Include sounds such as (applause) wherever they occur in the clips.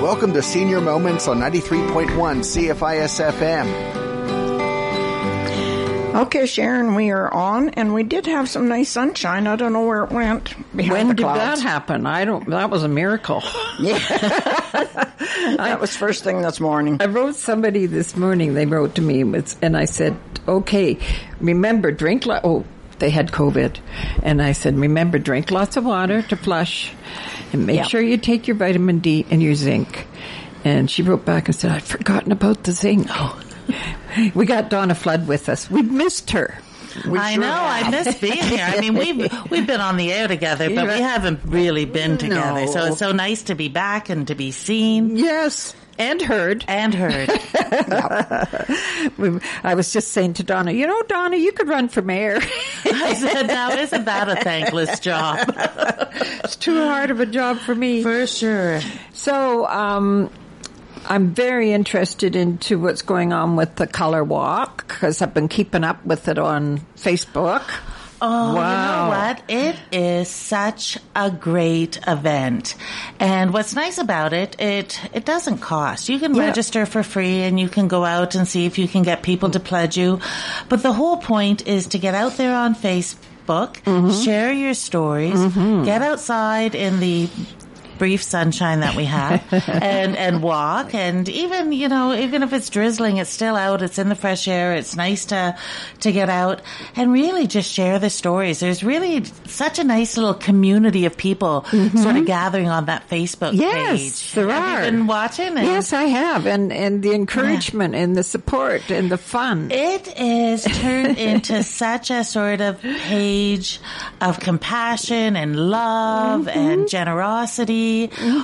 Welcome to Senior Moments on 93.1 CFIS FM. Okay, Sharon, we are on, and we did have some nice sunshine. I don't know where it went. When the did that happen? I don't. That was a miracle. (laughs) Yeah, (laughs) That was first thing this morning. I wrote somebody this morning. They wrote to me, and I said, "Okay, remember drink. Lo- oh, they had COVID, and I said, remember drink lots of water to flush, and make Yeah. sure you take your vitamin D and your zinc." And she wrote back and said, "I'd forgotten about the zinc." Oh. (laughs) we got Donna Flood with us. We missed her. I know. I miss being here. I mean, we've (laughs) we've been on the air together, but we haven't really been together. So it's so nice to be back and to be seen Yes, and heard. and heard. (laughs) I was just saying to Donna, you know, Donna, you could run for mayor. (laughs) I said, "Now, isn't that a thankless job?" (laughs) it's too hard of a job for me. For sure. So, um, I'm very interested into what's going on with the color walk because I've been keeping up with it on Facebook. Oh, you know what? It is such a great event. And what's nice about it, it, it doesn't cost. You can Yeah. register for free and you can go out and see if you can get people to pledge you. But the whole point is to get out there on Facebook, Mm-hmm. share your stories, get outside in the brief sunshine that we have (laughs) and and walk and even you know even if it's drizzling it's still out it's in the fresh air it's nice to to get out and really just share the stories there's really such a nice little community of people sort of gathering on that Facebook Mm-hmm. Yes, page there have are. been watching and Yes, I have, and and the encouragement and the support and the fun. It is turned (laughs) into such a sort of page of compassion and love Mm-hmm. and generosity.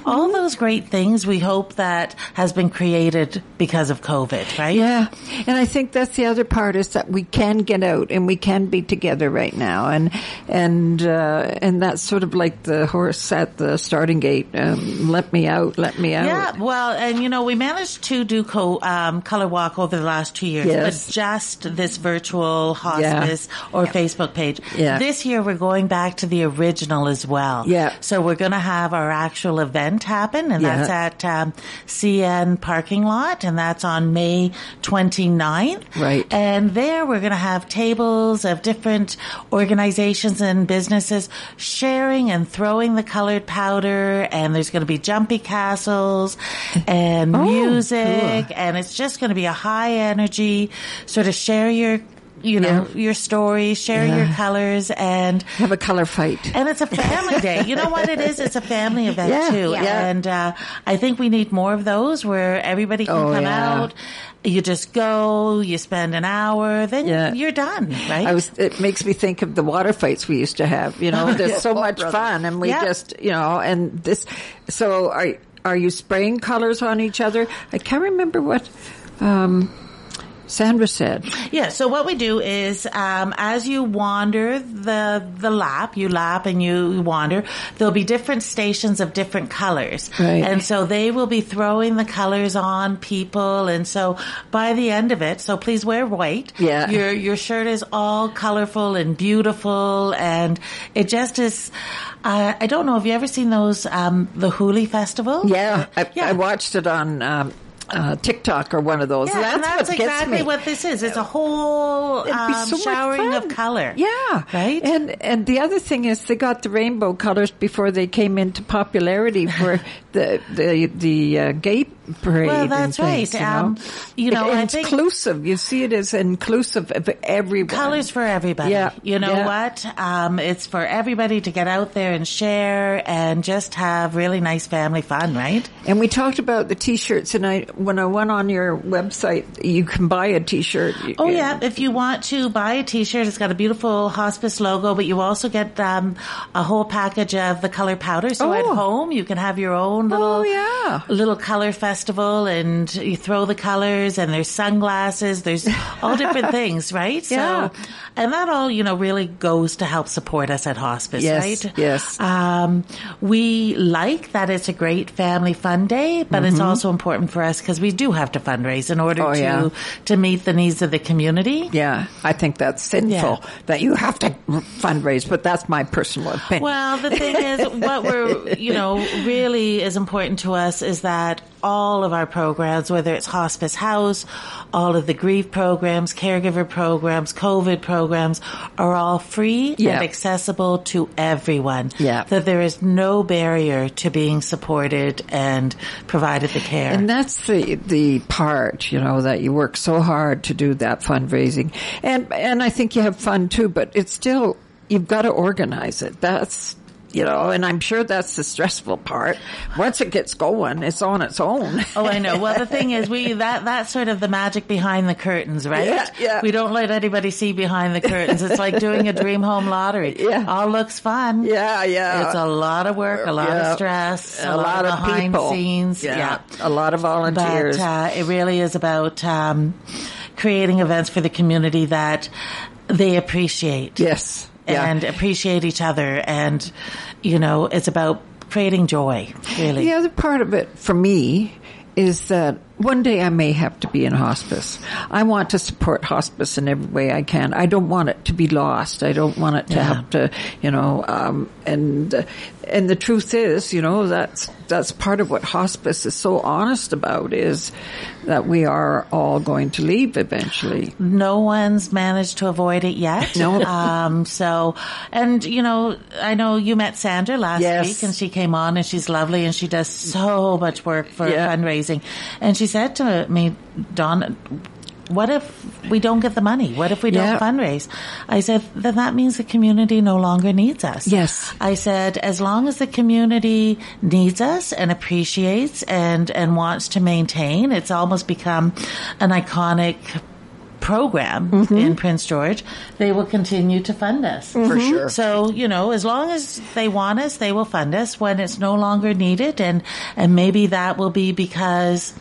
All those great things we hope that has been created because of COVID, right? Yeah, and I think that's the other part is that we can get out and we can be together right now, and and uh, and that's sort of like the horse at the starting gate. Um, let me out, let me out. Yeah, well, and you know, we managed to do co- um, color walk over the last two years, Yes. but just this virtual hospice or Facebook page. Yeah. This year we're going back to the original as well. Yeah. So we're going to have our actual event happen, and Yeah. that's at um, CN parking lot, and that's on May 29th. Right. And there we're going to have tables of different organizations and businesses sharing and throwing the colored powder, and there's going to be jumpy castles and music, and it's just going to be a high energy sort of share your, you know, your stories, share your colors, and Have a color fight. and it's a family day. You know what it is? It's a family (laughs) event Yeah, too. yeah. And uh, I think we need more of those where everybody can Oh, come yeah. out. You just go, you spend an hour, then Yeah. you're done, right? I was. It makes me think of the water fights we used to have. You know, there's (laughs) so much fun, and we Yeah. just, you know, and this. So are are you spraying colors on each other? I can't remember what um, Sandra said. Yeah. So what we do is, um, as you wander the the lap, you lap and you wander. There'll be different stations of different colors, Right. and so they will be throwing the colors on people. And so by the end of it, so please wear white. Yeah. Your your shirt is all colorful and beautiful, and it just is. Uh, I don't know. Have you ever seen those um, the Holi Festival? Yeah, I, Yeah. I watched it on um, uh, TikTok or one of those. Yeah, that's and that's what gets exactly me. what this is. It's a whole um, so showering of color. Yeah, Right? And and the other thing is they got the rainbow colors before they came into popularity for (laughs) the the the uh, gay parade. Well, and that's things, right. You know, Um, you know, It- inclusive. You see it as inclusive of everyone. Colors for everybody. Yeah, You know yeah. what? Um, it's for everybody to get out there and share and just have really nice family fun, right? And we talked about the t-shirts, and I when I went on your website, you can buy a t-shirt. Oh yeah, if you want to buy a t-shirt, it's got a beautiful hospice logo, but you also get um, a whole package of the color powder. So at Oh. home, you can have your own little Oh, yeah. little color festival and you throw the colors and there's sunglasses, there's all different (laughs) things, right? Yeah. So, and that all, you know, really goes to help support us at hospice, Yes, right? yes. Um, we like that it's a great family fun day, but it's also important for us because we do have to fundraise in order Mm-hmm. Oh, to, yeah. to meet the needs of the community. Yeah, I think that's sinful Yeah. that you have to fundraise, but that's my personal opinion. Well, the thing is, what we're, you know, (laughs) really is important to us is that all of our programs, whether it's hospice house, all of the grief programs, caregiver programs, COVID programs, are all free Yeah. and accessible to everyone. Yeah. That there is no barrier to being supported and provided the care. And that's the the part, you know, that you work so hard to do that fundraising, and and I think you have fun too. But it's still you've got to organize it. That's you know, and I'm sure that's the stressful part. Once it gets going, it's on its own. Oh, I know. Well, the thing is, we that that's sort of the magic behind the curtains, right? Yeah, yeah. We don't let anybody see behind the curtains. It's like doing a dream home lottery. (laughs) Yeah. all looks fun. yeah, yeah. It's a lot of work, a lot Yeah. of stress, a, lot, of behind people. scenes. Yeah, a lot of volunteers. But uh, it really is about um, creating events for the community that they appreciate. yes. Yeah. And appreciate each other. And, you know, it's about creating joy, really. The other part of it for me is that one day I may have to be in hospice. I want to support hospice in every way I can. I don't want it to be lost. I don't want it to Yeah. have to, you know, um, and, uh, and the truth is, you know, that's, that's part of what hospice is so honest about is that we are all going to leave eventually. no one's managed to avoid it yet. (laughs) No. Um, so, and you know, I know you met Sandra last Yes. week and she came on and she's lovely and she does so much work for Yeah. fundraising. And she said to me, Dawn, what if we don't get the money? What if we don't fundraise? I said, then that means the community no longer needs us. Yes. I said, as long as the community needs us and appreciates and, and wants to maintain, it's almost become an iconic program Mm-hmm. in Prince George, they will continue to fund us. For sure. So, you know, as long as they want us, they will fund us when it's no longer needed. And, and maybe that will be because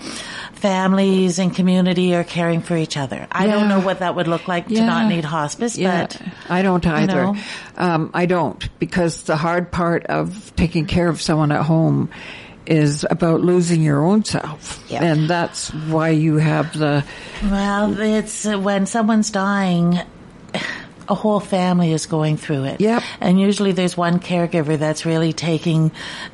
families and community are caring for each other. I don't know what that would look like to not need hospice, Yeah, but I don't either. know. Um, I don't because the hard part of taking care of someone at home is about losing your own self, Yeah. and that's why you have the Well, it's uh, when someone's dying, a whole family is going through it. Yep. And usually there's one caregiver that's really taking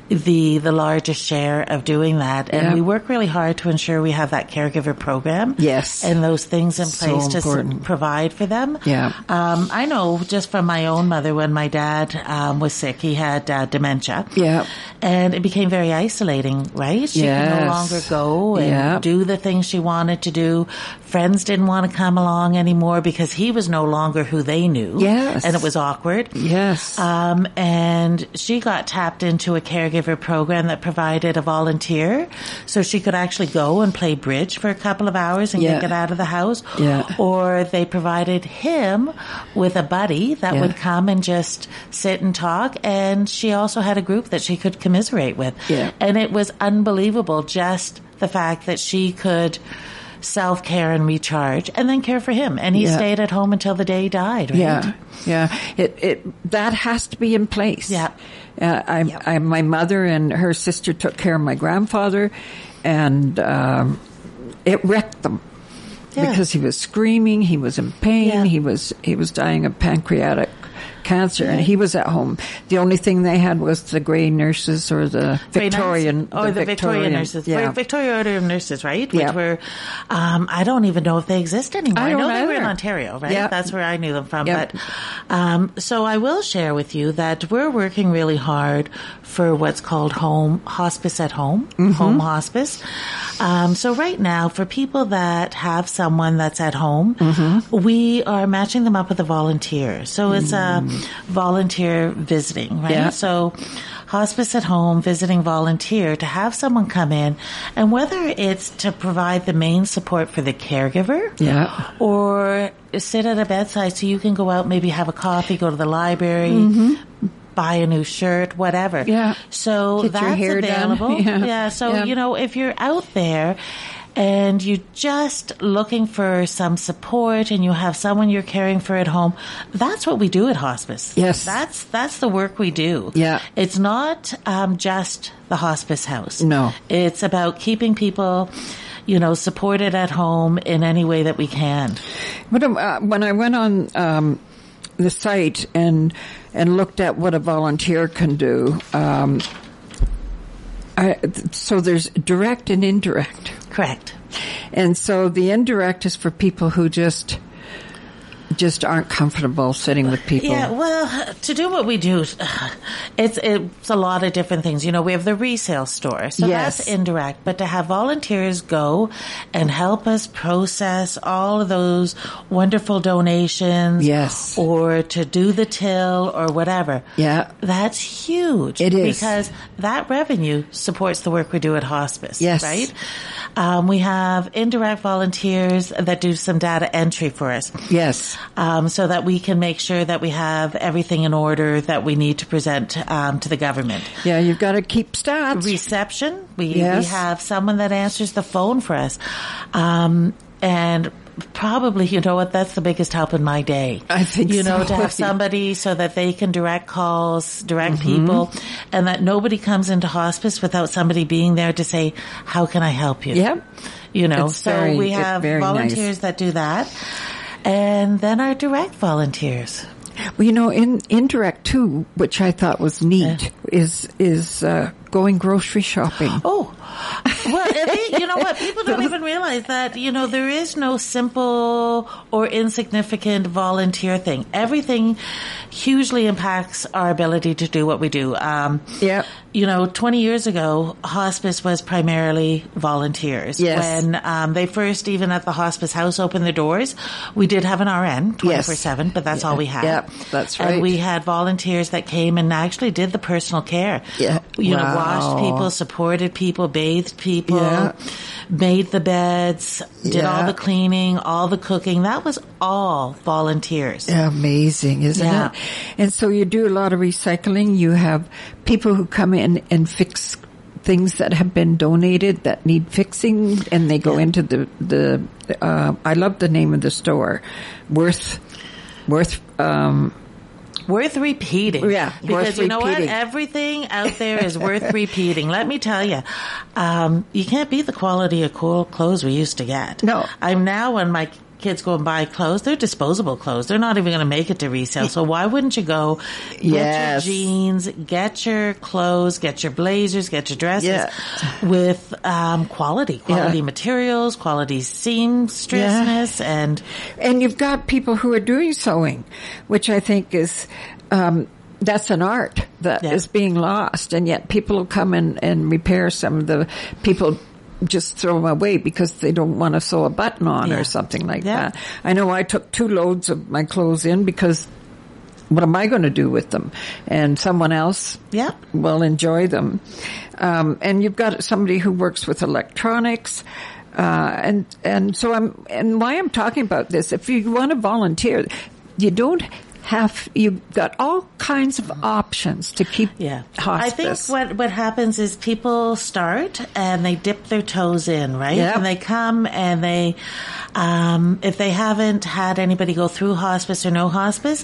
the the largest share of doing that. And Yep. we work really hard to ensure we have that caregiver program. Yes. And those things in So place to s- provide for them. Yeah. Um, I know just from my own mother when my dad um, was sick, he had uh, dementia. Yeah. And it became very isolating, right? She could no longer go and Yeah. do the things she wanted to do. Friends didn't want to come along anymore because he was no longer who they knew. Yes. And it was awkward. yes, Um, and she got tapped into a caregiver program that provided a volunteer so she could actually go and play bridge for a couple of hours and Yeah. get out of the house. Yeah. Or they provided him with a buddy that Yeah. would come and just sit and talk. And she also had a group that she could commiserate with. Yeah. And it was unbelievable just the fact that she could self care and recharge and then care for him. And he Yeah. stayed at home until the day he died, right? yeah, yeah. It it that has to be in place. Yeah. Uh, I, I, my mother and her sister took care of my grandfather, and um, it wrecked them. Yeah. because he was screaming, he was in pain, Yeah. he was he was dying of pancreatic cancer, and he was at home. The only thing they had was the grey nurses or the Victorian, nurse- or the, Victorian nurses, Yeah, Victoria Order of Nurses, right? Which Yeah. were, um, I don't even know if they exist anymore. I know don't they were in. Ontario, right? Yeah. That's where I knew them from. Yep. But um, so I will share with you that we're working really hard for what's called home hospice at home, Mm-hmm. home hospice. Um, so right now, for people that have someone that's at home, Mm-hmm. we are matching them up with a volunteer. So it's a volunteer visiting, right? Yeah. So hospice at home, visiting volunteer to have someone come in and whether it's to provide the main support for the caregiver Yeah. or sit at a bedside so you can go out, maybe have a coffee, go to the library, Mm-hmm. buy a new shirt, whatever. Yeah. So Get that's (laughs) available. Yeah. So, Yeah. you know, if you're out there and you're just looking for some support and you have someone you're caring for at home, that's what we do at hospice. Yes. That's, that's the work we do. Yeah. It's not um, just the hospice house. No. It's about keeping people, you know, supported at home in any way that we can. But um, uh, when I went on um, the site and and looked at what a volunteer can do, um, I, so there's direct and indirect, Correct. and so the indirect is for people who just just aren't comfortable sitting with people. Yeah, well, to do what we do, (sighs) it's it's a lot of different things. You know, we have the resale store, so Yes. that's indirect. But to have volunteers go and help us process all of those wonderful donations, Yes. or to do the till or whatever, Yeah. that's huge. It is. because that revenue supports the work we do at hospice. Yes. right. Um, we have indirect volunteers that do some data entry for us Yes. Um, so that we can make sure that we have everything in order that we need to present um, to the government. Yeah, you've got to keep stats. Reception, we, Yes. we have someone that answers the phone for us. Um, and probably, you know what, that's the biggest help in my day. I think You know, so. to have somebody so that they can direct calls, direct Mm-hmm. people, and that nobody comes into hospice without somebody being there to say, how can I help you? Yep. You know, It's so very- we have very nice. volunteers that do that. And then our direct volunteers. Well, you know, in indirect too, which I thought was neat, is is uh, going grocery shopping. Oh, well, you know what? People don't even realize that, you know, there is no simple or insignificant volunteer thing. Everything hugely impacts our ability to do what we do. Um, Yep. You know, 20 years ago, hospice was primarily volunteers. Yes. When um, they first, even at the hospice house, opened their doors, we did have an RN 24-7, but that's all we had. Yep, that's right. And we had volunteers that came and actually did the personal care. Yeah. You know, washed people, supported people, bathed people, Yeah. Made the beds, did all the cleaning, all the cooking. That was all volunteers. Amazing, isn't Yeah. it? And so you do a lot of recycling. You have people who come in and fix things that have been donated that need fixing, and they go into the the. Uh, I love the name of the store, Worth, Worth. Um, Worth repeating. Yeah, Because worth you know repeating. what? Everything out there is (laughs) worth repeating. Let me tell you, um, you can't beat the quality of cool clothes we used to get. No. I'm now when my kids go and buy clothes, they're disposable clothes. They're not even going to make it to resale. So why wouldn't you go get Yes. your jeans, get your clothes, get your blazers, get your dresses Yeah. with um, quality, quality Yeah. materials, quality seamstressness, and and you've got people who are doing sewing, which I think is. Um, that's an art that is Yeah. being lost, and yet people will come and, and repair some of the people just throw them away because they don't want to sew a button on Yeah. or something like Yeah. that. I know I took two loads of my clothes in because what am I going to do with them? And someone else Yeah. will enjoy them. Um, and you've got somebody who works with electronics. Uh, and, and so I'm, and why I'm talking about this, if you want to volunteer, you don't have, you've got all kinds of options to keep Yeah. hospice. I think what, what happens is people start and they dip their toes in, right? Yep. And they come and they, um, if they haven't had anybody go through hospice or no hospice,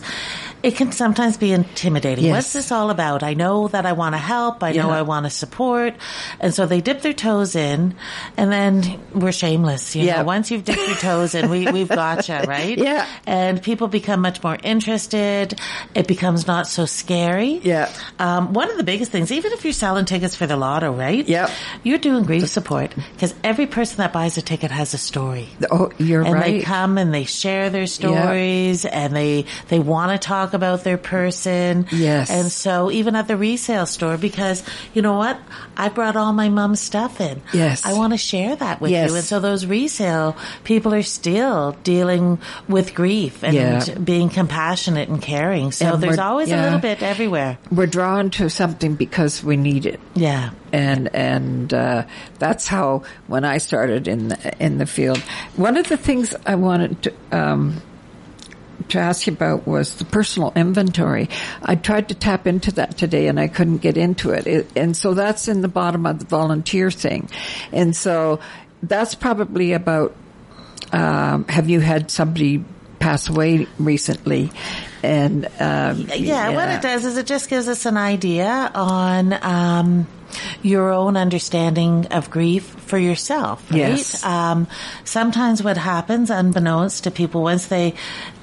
it can sometimes be intimidating. Yes. What's this all about? I know that I want to help. I know I want to support. And so they dip their toes in and then we're shameless. You Yeah. know, once you've dipped your toes in, we, we've gotcha, (laughs) right? Yeah. And people become much more interested. It becomes not so scary. Yeah. Um, one of the biggest things, even if you're selling tickets for the lotto, right? Yep. You're doing grief support because every person that buys a ticket has a story. oh, you're And they come and they share their stories and they, they want to talk about their person. Yes. And so even at the resale store, because you know what? I brought all my mom's stuff in. Yes. I want to share that with Yes. you. And so those resale people are still dealing with grief and Yeah. being compassionate and caring. So And there's always a little bit everywhere. We're drawn to something because we need it. Yeah. and and uh, that's how when I started in the, in the field. One of the things I wanted to um, to ask you about was the personal inventory. I tried to tap into that today and I couldn't get into it. it and so that's in the bottom of the volunteer thing. And so that's probably about, um, have you had somebody pass away recently? And, um, yeah, what it does is it just gives us an idea on, um, your own understanding of grief for yourself, right? Yes. Um, sometimes what happens, unbeknownst to people, once they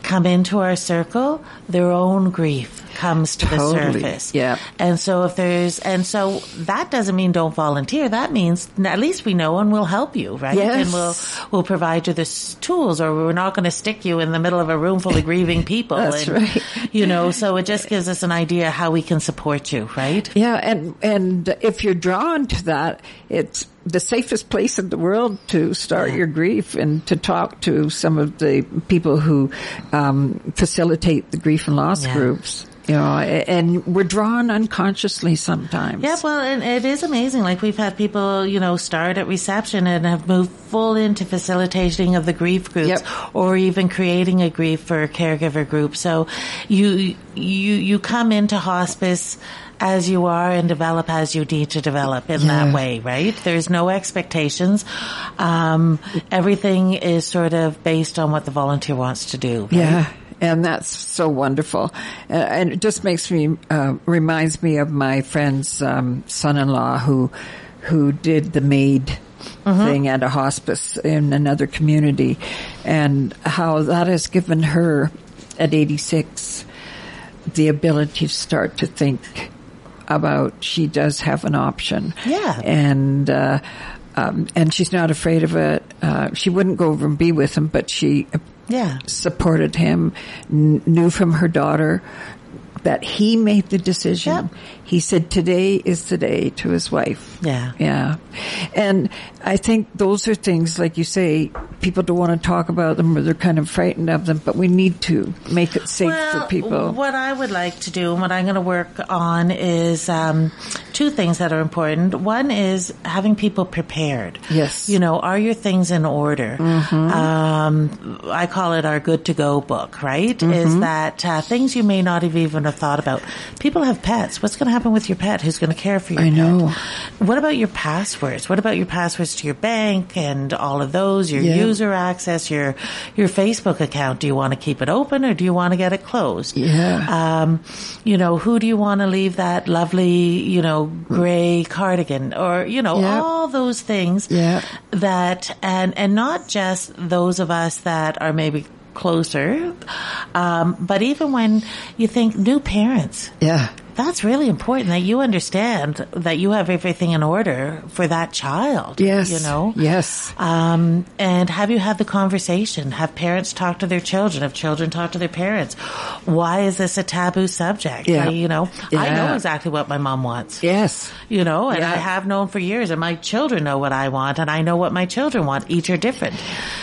come into our circle, their own grief comes to Totally. the surface. Yeah. And so if there's, and so that doesn't mean don't volunteer. That means at least we know and we'll help you, right? Yes. And we'll, we'll provide you the tools or we're not going to stick you in the middle of a room full of grieving (laughs) people. That's and, right. You know, so it just gives us an idea how we can support you, right? Yeah, and and if you're drawn to that, it's the safest place in the world to start your grief and to talk to some of the people who um, facilitate the grief and loss Yeah. groups. You know, and we're drawn unconsciously sometimes. Yeah, well, and it is amazing. Like we've had people, you know, start at reception and have moved full into facilitating of the grief groups, Yep. or even creating a grief for a caregiver group. So you you you come into hospice as you are and develop as you need to develop in Yeah. that way, right? There's no expectations. Um, everything is sort of based on what the volunteer wants to do. right? Yeah, and that's so wonderful, Uh, and it just makes me uh, reminds me of my friend's um, son-in-law who who did the MAID thing at a hospice in another community, and how that has given her at 86 the ability to start to think about she does have an option. Yeah. And, uh, um, and she's not afraid of it. Uh, she wouldn't go over and be with him, but she Yeah. supported him, n- knew from her daughter that he made the decision. Yep. He said today is the day to his wife. Yeah. Yeah. And I think those are things, like you say, people don't want to talk about them or they're kind of frightened of them, but we need to make it safe for people. What I would like to do and what I'm going to work on is um, two things that are important. One is having people prepared. Yes. You know, are your things in order? Um, I call it our good to go book, right? Is that uh, things you may not have even have thought about. People have pets. What's going to happen with your pet? Who's going to care for your I pet? know. What about your passwords? What about your passwords to your bank and all of those? Your Yeah. User access, your your Facebook account. Do you want to keep it open or do you want to get it closed? Yeah. Um, you know, who do you want to leave that lovely, you know, gray cardigan or you know, Yeah. all those things Yeah. that and and not just those of us that are maybe closer, um, but even when you think new parents yeah. That's really important that you understand that you have everything in order for that child. Yes. You know? Yes. Um, and have you had the conversation? Have parents talk to their children? Have children talk to their parents? Why is this a taboo subject? Yeah. I- you know, I know exactly what my mom wants. Yes. You know, and Yeah. I have known for years, and my children know what I want, and I know what my children want. Each are different.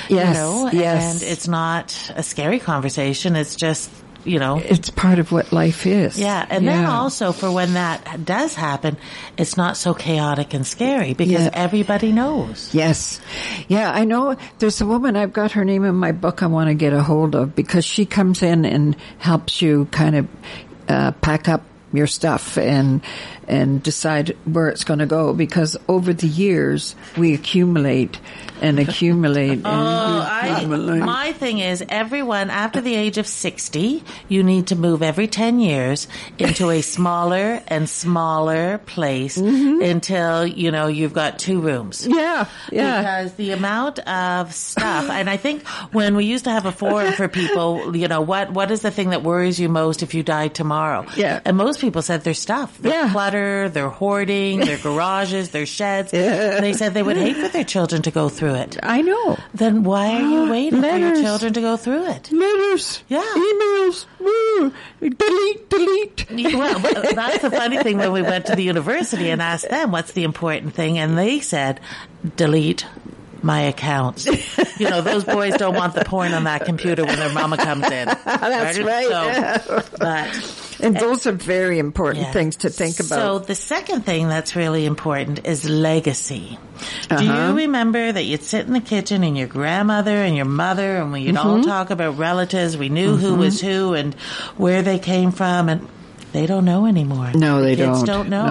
Yes, You know, yes. and it's not a scary conversation. It's just, you know, It's part of what life is. yeah, and then also for when that does happen, it's not so chaotic and scary because Yeah. everybody knows. Yes. Yeah, I know there's a woman, I've got her name in my book I want to get a hold of because she comes in and helps you kind of uh, pack up your stuff and and decide where it's going to go because over the years we accumulate and accumulate and (laughs) Oh, I, my thing is everyone after the age of 60, you need to move every 10 years into a smaller and smaller place (laughs) mm-hmm. until, you know, you've got two rooms. yeah, yeah. Because the amount of stuff, and I think when we used to have a forum for people, you know, what what is the thing that worries you most if you die tomorrow? Yeah. And most people said their stuff, their Yeah. clutter, their hoarding, their garages, their sheds. Yeah. They said they would hate for their children to go through it. I know. Then why are you (gasps) waiting for your children to go through it? Letters. Yeah. Emails. Woo. Delete, delete. Well, (laughs) that's the funny thing when we went to the university and asked them what's the important thing, and they said, delete my accounts. you know, those boys don't want the porn on that computer when their mama comes in. (laughs) That's right. So, but And those are very important Yeah. things to think about. So the second thing that's really important is legacy. Do Uh-huh. you remember that you'd sit in the kitchen and your grandmother and your mother and we'd Mm-hmm. all talk about relatives. We knew who was who and where they came from and they don't know anymore. No, they The kids don't. don't know.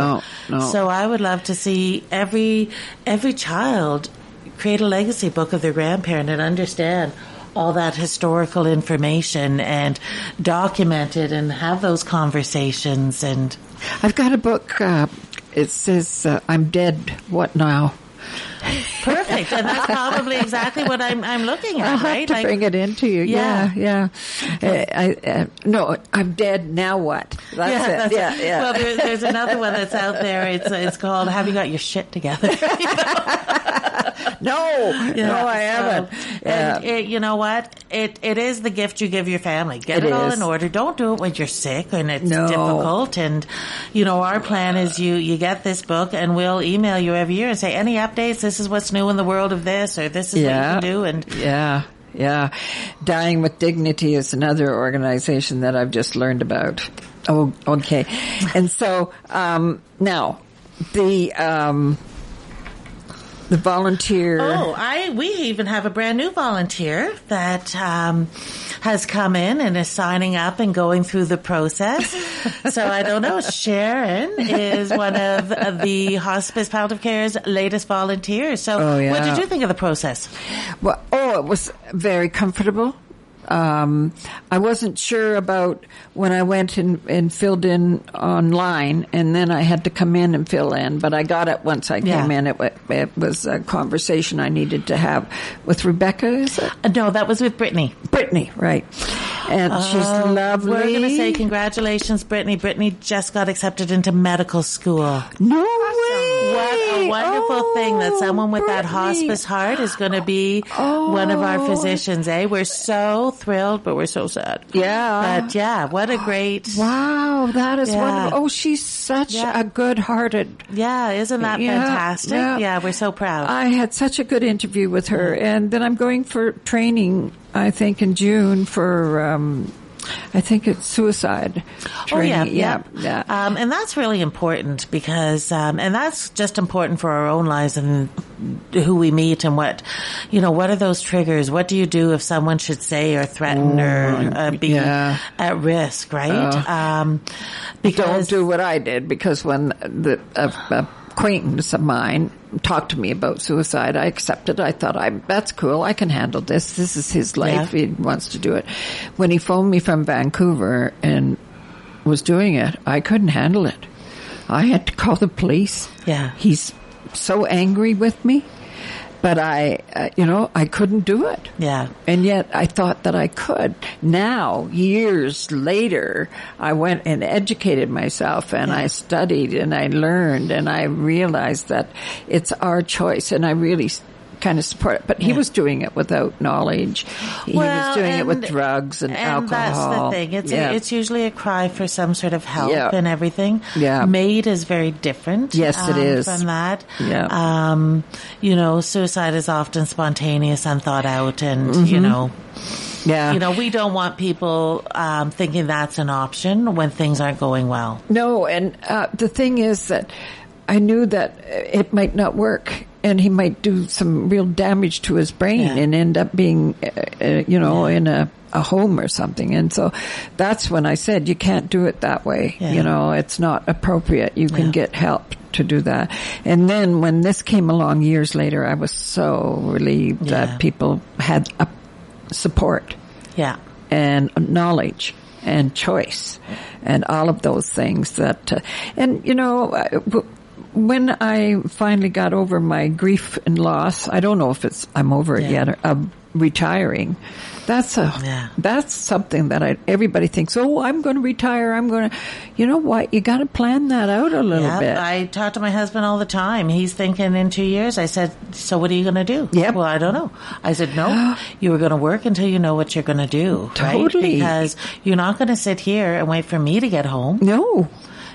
No, no. So I would love to see every every child create a legacy book of their grandparent and understand all that historical information and document it and have those conversations and I've got a book. Uh, it says, uh, "I'm dead. What now?" Perfect, and that's probably exactly what I'm I'm looking at, I'll right? to Like, bring it into you. Yeah, yeah. Uh, I, uh, no, I'm dead. Now what? That's yeah, it. that's yeah, it. yeah. Well, there, there's another one that's out there. It's it's called "Have You Got Your Shit Together?" (laughs) no, no, I So, haven't. Yeah. And it, you know what? It it is the gift you give your family. Get it, It all in order. Don't do it when you're sick and it's No. difficult. And you know, our plan is you you get this book, and we'll email you every year and say any updates. This is what's new in the world of this, or this is what you yeah, can do. And yeah, yeah. Dying with Dignity is another organization that I've just learned about. Oh, okay. And so um, now the um, the volunteer. Oh, I we even have a brand new volunteer that um, has come in and is signing up and going through the process. (laughs) so I don't know. Sharon is one of, of the Hospice Palliative Care's latest volunteers. So, Oh, yeah. what did you think of the process? Well, oh, it was very comfortable. Um, I wasn't sure about when I went and, and filled in online, and then I had to come in and fill in. But I got it once I Yeah. came in. It, it was a conversation I needed to have with Rebecca. Is it Uh, no, that was with Brittany. Brittany? Right, and she's lovely. We're going to say congratulations, Brittany. Brittany just got accepted into medical school. no way! What a wonderful Oh, thing that someone with that hospice heart is going to be one of our Oh. physicians, eh? We're so thrilled, but we're so sad. Yeah. But yeah, what a (gasps) great, Wow, that is Yeah. wonderful. Oh, she's such Yeah. a good-hearted yeah, isn't that Yeah, fantastic? yeah. Yeah. we're so proud. I had such a good interview with her, and then I'm going for training. I think in June for, um, I think it's suicide Oh training. yeah, yeah, yeah. Um, and that's really important because, um, and that's just important for our own lives and who we meet and what, you know, what are those triggers? What do you do if someone should say or threaten or uh, be yeah. at risk, right? um, because Don't do what I did because when the a, a acquaintance of mine talked to me about suicide, I accepted. I thought, I that's cool. I can handle this. This is his life. Yeah. He wants to do it. When he phoned me from Vancouver and was doing it, I couldn't handle it. I had to call the police. Yeah. He's so angry with me, but I, uh, you know, I couldn't do it. Yeah. And yet I thought that I could. Now, years later, I went and educated myself and I studied and I learned and I realized that it's our choice and I really kind of support it. But he was doing it without knowledge. He was doing it with drugs and, and that's the alcohol. thing. It's Yeah. a, it's usually a cry for some sort of help Yeah. and everything. Yeah. MAID is very different. Yes, it um, is. from that. Yeah. Um, you know, suicide is often spontaneous, unthought out, and Mm-hmm. you know, yeah. you know, we don't want people um, thinking that's an option when things aren't going well. No, and uh, the thing is that I knew that it might not work, and he might do some real damage to his brain Yeah. and end up being, uh, uh, you know, in a, a home or something. And so that's when I said you can't do it that way. Yeah. You know, it's not appropriate. You can Yeah. get help to do that. And then when this came along years later, I was so relieved Yeah. that people had a support Yeah. and knowledge and choice and all of those things that uh, and you know when I finally got over my grief and loss, I don't know if it's I'm over it yet. Or, of retiring, that's a Yeah. that's something that I everybody thinks. Oh, I'm going to retire. I'm going to, you know what? You got to plan that out a little Yeah, bit. I talk to my husband all the time. He's thinking in two years. I said, "So what are you going to do?" Yeah. Well, I don't know. I said, "No, (gasps) you were going to work until you know what you're going to do, right? Totally. Because you're not going to sit here and wait for me to get home. no,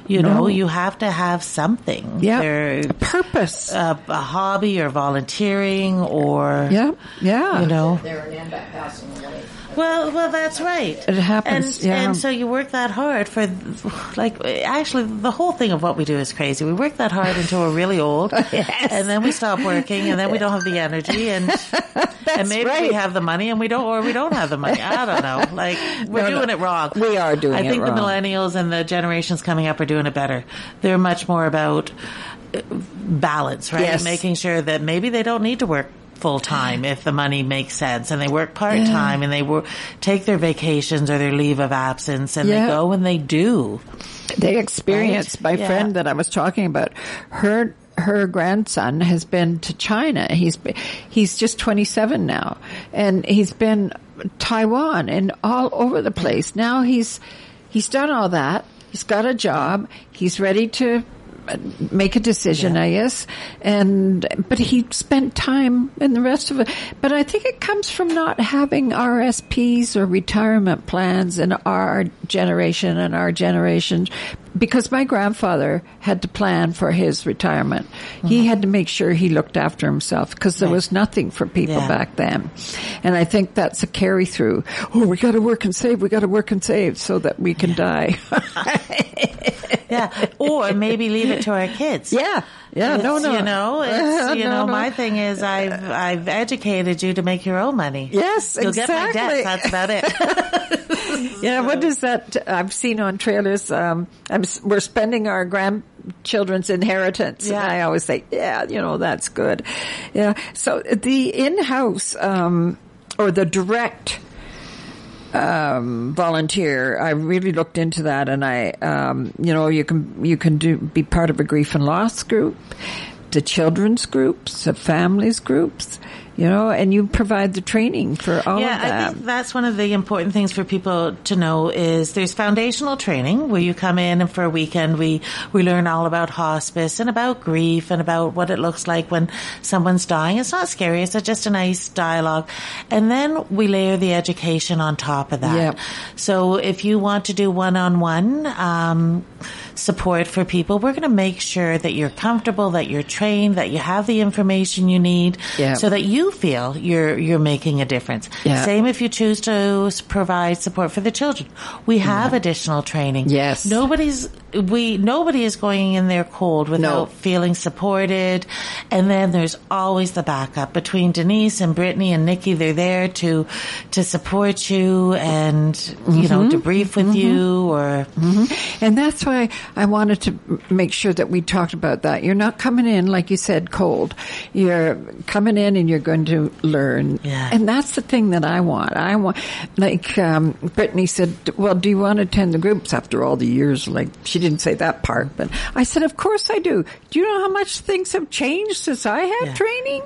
You No. know, you have to have something. yeah, a purpose. a, a hobby or volunteering or yeah, yeah. you know, There and end up passing away. Well, well, that's right. It happens, and, yeah. and so you work that hard for, like, actually, the whole thing of what we do is crazy. We work that hard until we're really old, (laughs) and then we stop working, and then we don't have the energy, and (laughs) and maybe right. we have the money, and we don't, or we don't have the money. I don't know. (laughs) Like, we're No, no. doing it wrong. We are doing it wrong. I think the millennials and the generations coming up are doing it better. They're much more about uh, balance, right? Yes. Making sure that maybe they don't need to work full time if the money makes sense and they work part time and they take their vacations or their leave of absence and Yeah. they go when they do. They experienced Right? my Yeah. friend that I was talking about. Her her grandson has been to China. He's he's just 27 now, and he's been Taiwan and all over the place. Now he's he's done all that. He's got a job. He's ready to make a decision, I guess. And but he spent time in the rest of it. But I think it comes from not having RSPs or retirement plans in our generation and our generation. Because my grandfather had to plan for his retirement. He mm-hmm. had to make sure he looked after himself because there was nothing for people Yeah. back then. And I think that's a carry through. Oh, we got to work and save. We got to work and save so that we can die. (laughs) Yeah. or maybe leave it to our kids. yeah. Yeah. No, It's, no. You know, (laughs) it's, you No, know, no. my thing is I've, I've educated you to make your own money. Yes, You'll exactly. get my debts. That's about it. (laughs) (laughs) Yeah, what is that? I've seen on trailers. Um, I'm, we're spending our grandchildren's inheritance, Yeah. and I always say, "Yeah, you know, that's good." Yeah. So the in-house um, or the direct um, volunteer, I really looked into that, and I, um, you know, you can you can do be part of a grief and loss group, the children's groups, the families groups. You know, and you provide the training for all yeah, of that. I think that's one of the important things for people to know is there's foundational training where you come in and for a weekend we, we learn all about hospice and about grief and about what it looks like when someone's dying. It's not scary. It's just a nice dialogue. And then we layer the education on top of that. Yep. So if you want to do one-on-one, um, support for people, we're going to make sure that you're comfortable, that you're trained, that you have the information you need Yeah. so that you feel you're, you're making a difference. Yeah. Same if you choose to provide support for the children. We mm-hmm. have additional training. Yes. Nobody's, we, nobody is going in there cold without No. feeling supported. And then there's always the backup between Denise and Brittany and Nikki. They're there to, to support you and, you know, Mm-hmm. debrief with mm-hmm. you or, mm-hmm. And that's why I wanted to make sure that we talked about that. You're not coming in, like you said, cold. You're coming in and you're going to learn. Yeah. And that's the thing that I want. I want, like, um, Brittany said, well, do you want to attend the groups after all the years? Like, she didn't say that part, but I said, of course I do. Do you know how much things have changed since I had Yeah. training?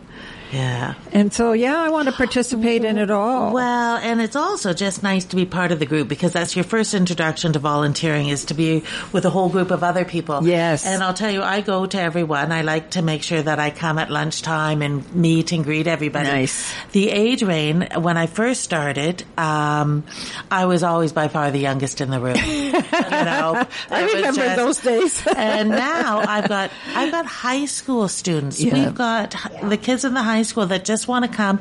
Yeah. And so, yeah, I want to participate in it all. Well, and it's also just nice to be part of the group because that's your first introduction to volunteering is to be with a whole group of other people. Yes. And I'll tell you, I go to everyone. I like to make sure that I come at lunchtime and meet and greet everybody. Nice. The age range, when I first started, um, I was always by far the youngest in the room. (laughs) you know, I remember just- those days. and now I've got I've got high school students. Yeah. We've got h- the kids in the high school that just want to come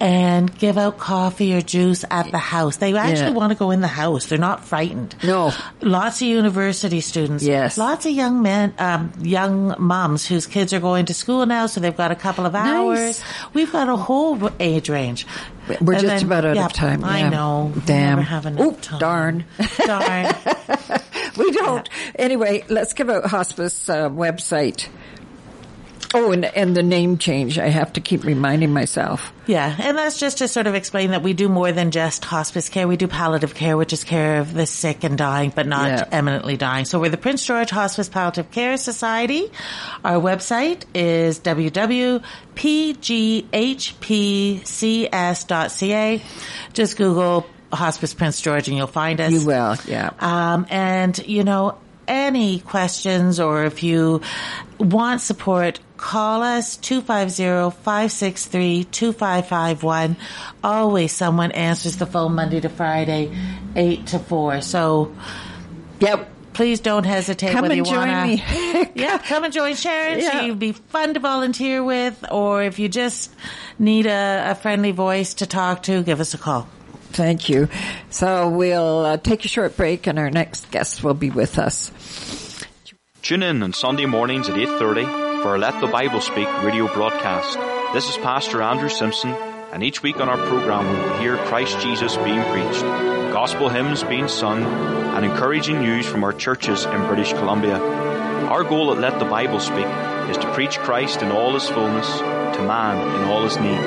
and give out coffee or juice at the house. They actually Yeah. want to go in the house. They're not frightened. No. Lots of university students. Yes. Lots of young men, um, young moms whose kids are going to school now, so they've got a couple of hours. We've got a whole age range. We're And just then- about out yeah, of time. I yeah. know. Damn. never have Oop, time. darn. (laughs) Darn. (laughs) we don't. Anyway, let's give out hospice uh, website. Oh, and, and the name change. I have to keep reminding myself. Yeah, and that's just to sort of explain that we do more than just hospice care. We do palliative care, which is care of the sick and dying, but not Yeah. eminently dying. So we're the Prince George Hospice Palliative Care Society. Our website is www.pghpcs.ca. Just Google Hospice Prince George and you'll find us. You will, yeah. Um, and you know, any questions or if you want support, call us 250-563-2551. Always someone answers the phone Monday to Friday, 8 to 4. So Yep. please don't hesitate Come whether and you join wanna, me. (laughs) yeah, come and join Sharon. Yeah. She'd be fun to volunteer with or if you just need a, a friendly voice to talk to, give us a call. Thank you. So we'll uh, take a short break and our next guest will be with us. Tune in on Sunday mornings at 8.30 for our Let the Bible Speak radio broadcast. This is Pastor Andrew Simpson and each week on our program we will hear Christ Jesus being preached, gospel hymns being sung, and encouraging news from our churches in British Columbia. Our goal at Let the Bible Speak is to preach Christ in all his fullness to man in all his need.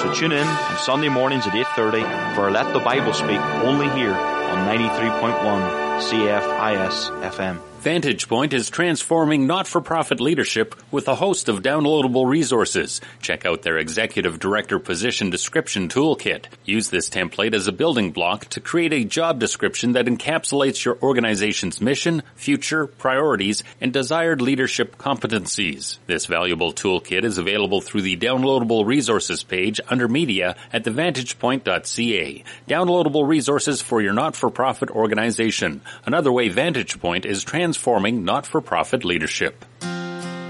So tune in on Sunday mornings at 8.30 for our Let the Bible Speak only here on 93.1 CFIS FM. Vantage Point is transforming not-for-profit leadership with a host of downloadable resources. Check out their executive director position description toolkit. Use this template as a building block to create a job description that encapsulates your organization's mission, future, priorities, and desired leadership competencies. This valuable toolkit is available through the downloadable resources page under media at thevantagepoint.ca. Downloadable resources for your not-for-profit organization. Another way Vantage Point is transforming transforming not-for-profit leadership.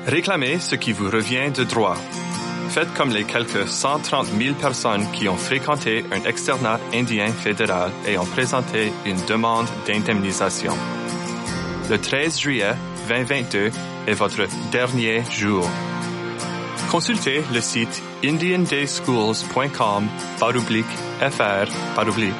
Réclamez ce qui vous revient de droit. Faites comme les quelques 130 000 personnes qui ont fréquenté un externat indien fédéral et ont présenté une demande d'indemnisation. Le 13 juillet 2022 est votre dernier jour. Consultez le site indiandayschools.com baroblique fr baroblique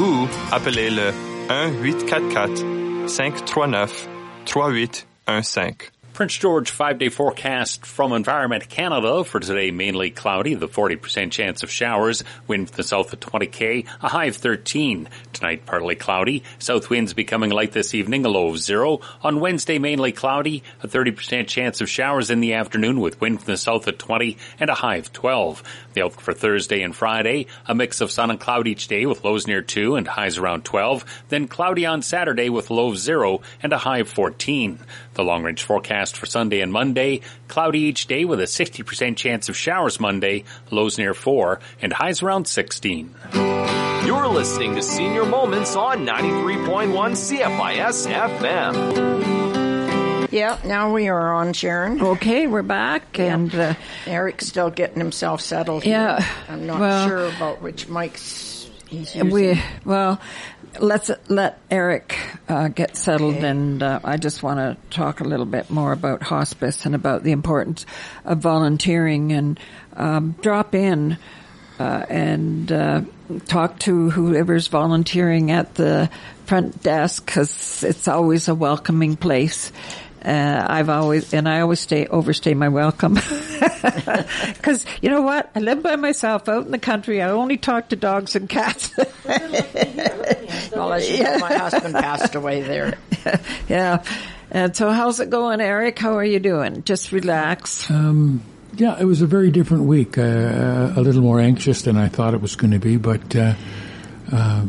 ou appelez le 1-844 539 3815. Prince George five day forecast from Environment Canada for today mainly cloudy, the 40% chance of showers, wind from the south at 20k, a high of 13. Tonight partly cloudy, south winds becoming light this evening, a low of zero. On Wednesday mainly cloudy, a 30% chance of showers in the afternoon with wind from the south at 20 and a high of 12. The outlook for Thursday and Friday, a mix of sun and cloud each day with lows near 2 and highs around 12, then cloudy on Saturday with low of 0 and a high of 14. The long range forecast for Sunday and Monday, cloudy each day with a 60% chance of showers Monday, lows near 4 and highs around 16. You're listening to Senior Moments on 93.1 CFIS FM. Yeah, now we are on, Sharon. Okay, we're back, and uh, Eric's still getting himself settled. Yeah, here. I'm not well- sure about which mics he's using. we well, let's let Eric uh, get settled, and uh, I just want to talk a little bit more about hospice and about the importance of volunteering and um, drop in. Uh, and uh, talk to whoever's volunteering at the front desk because it's always a welcoming place. Uh, I've always, and I always stay, overstay my welcome. (laughs) Cause you know what? I live by myself out in the country. I only talk to dogs and cats. (laughs) well, as you know, my husband passed away there. (laughs) yeah. And so how's it going, Eric? How are you doing? Just relax. Um, yeah, it was a very different week. Uh, a little more anxious than I thought it was going to be, but uh, uh,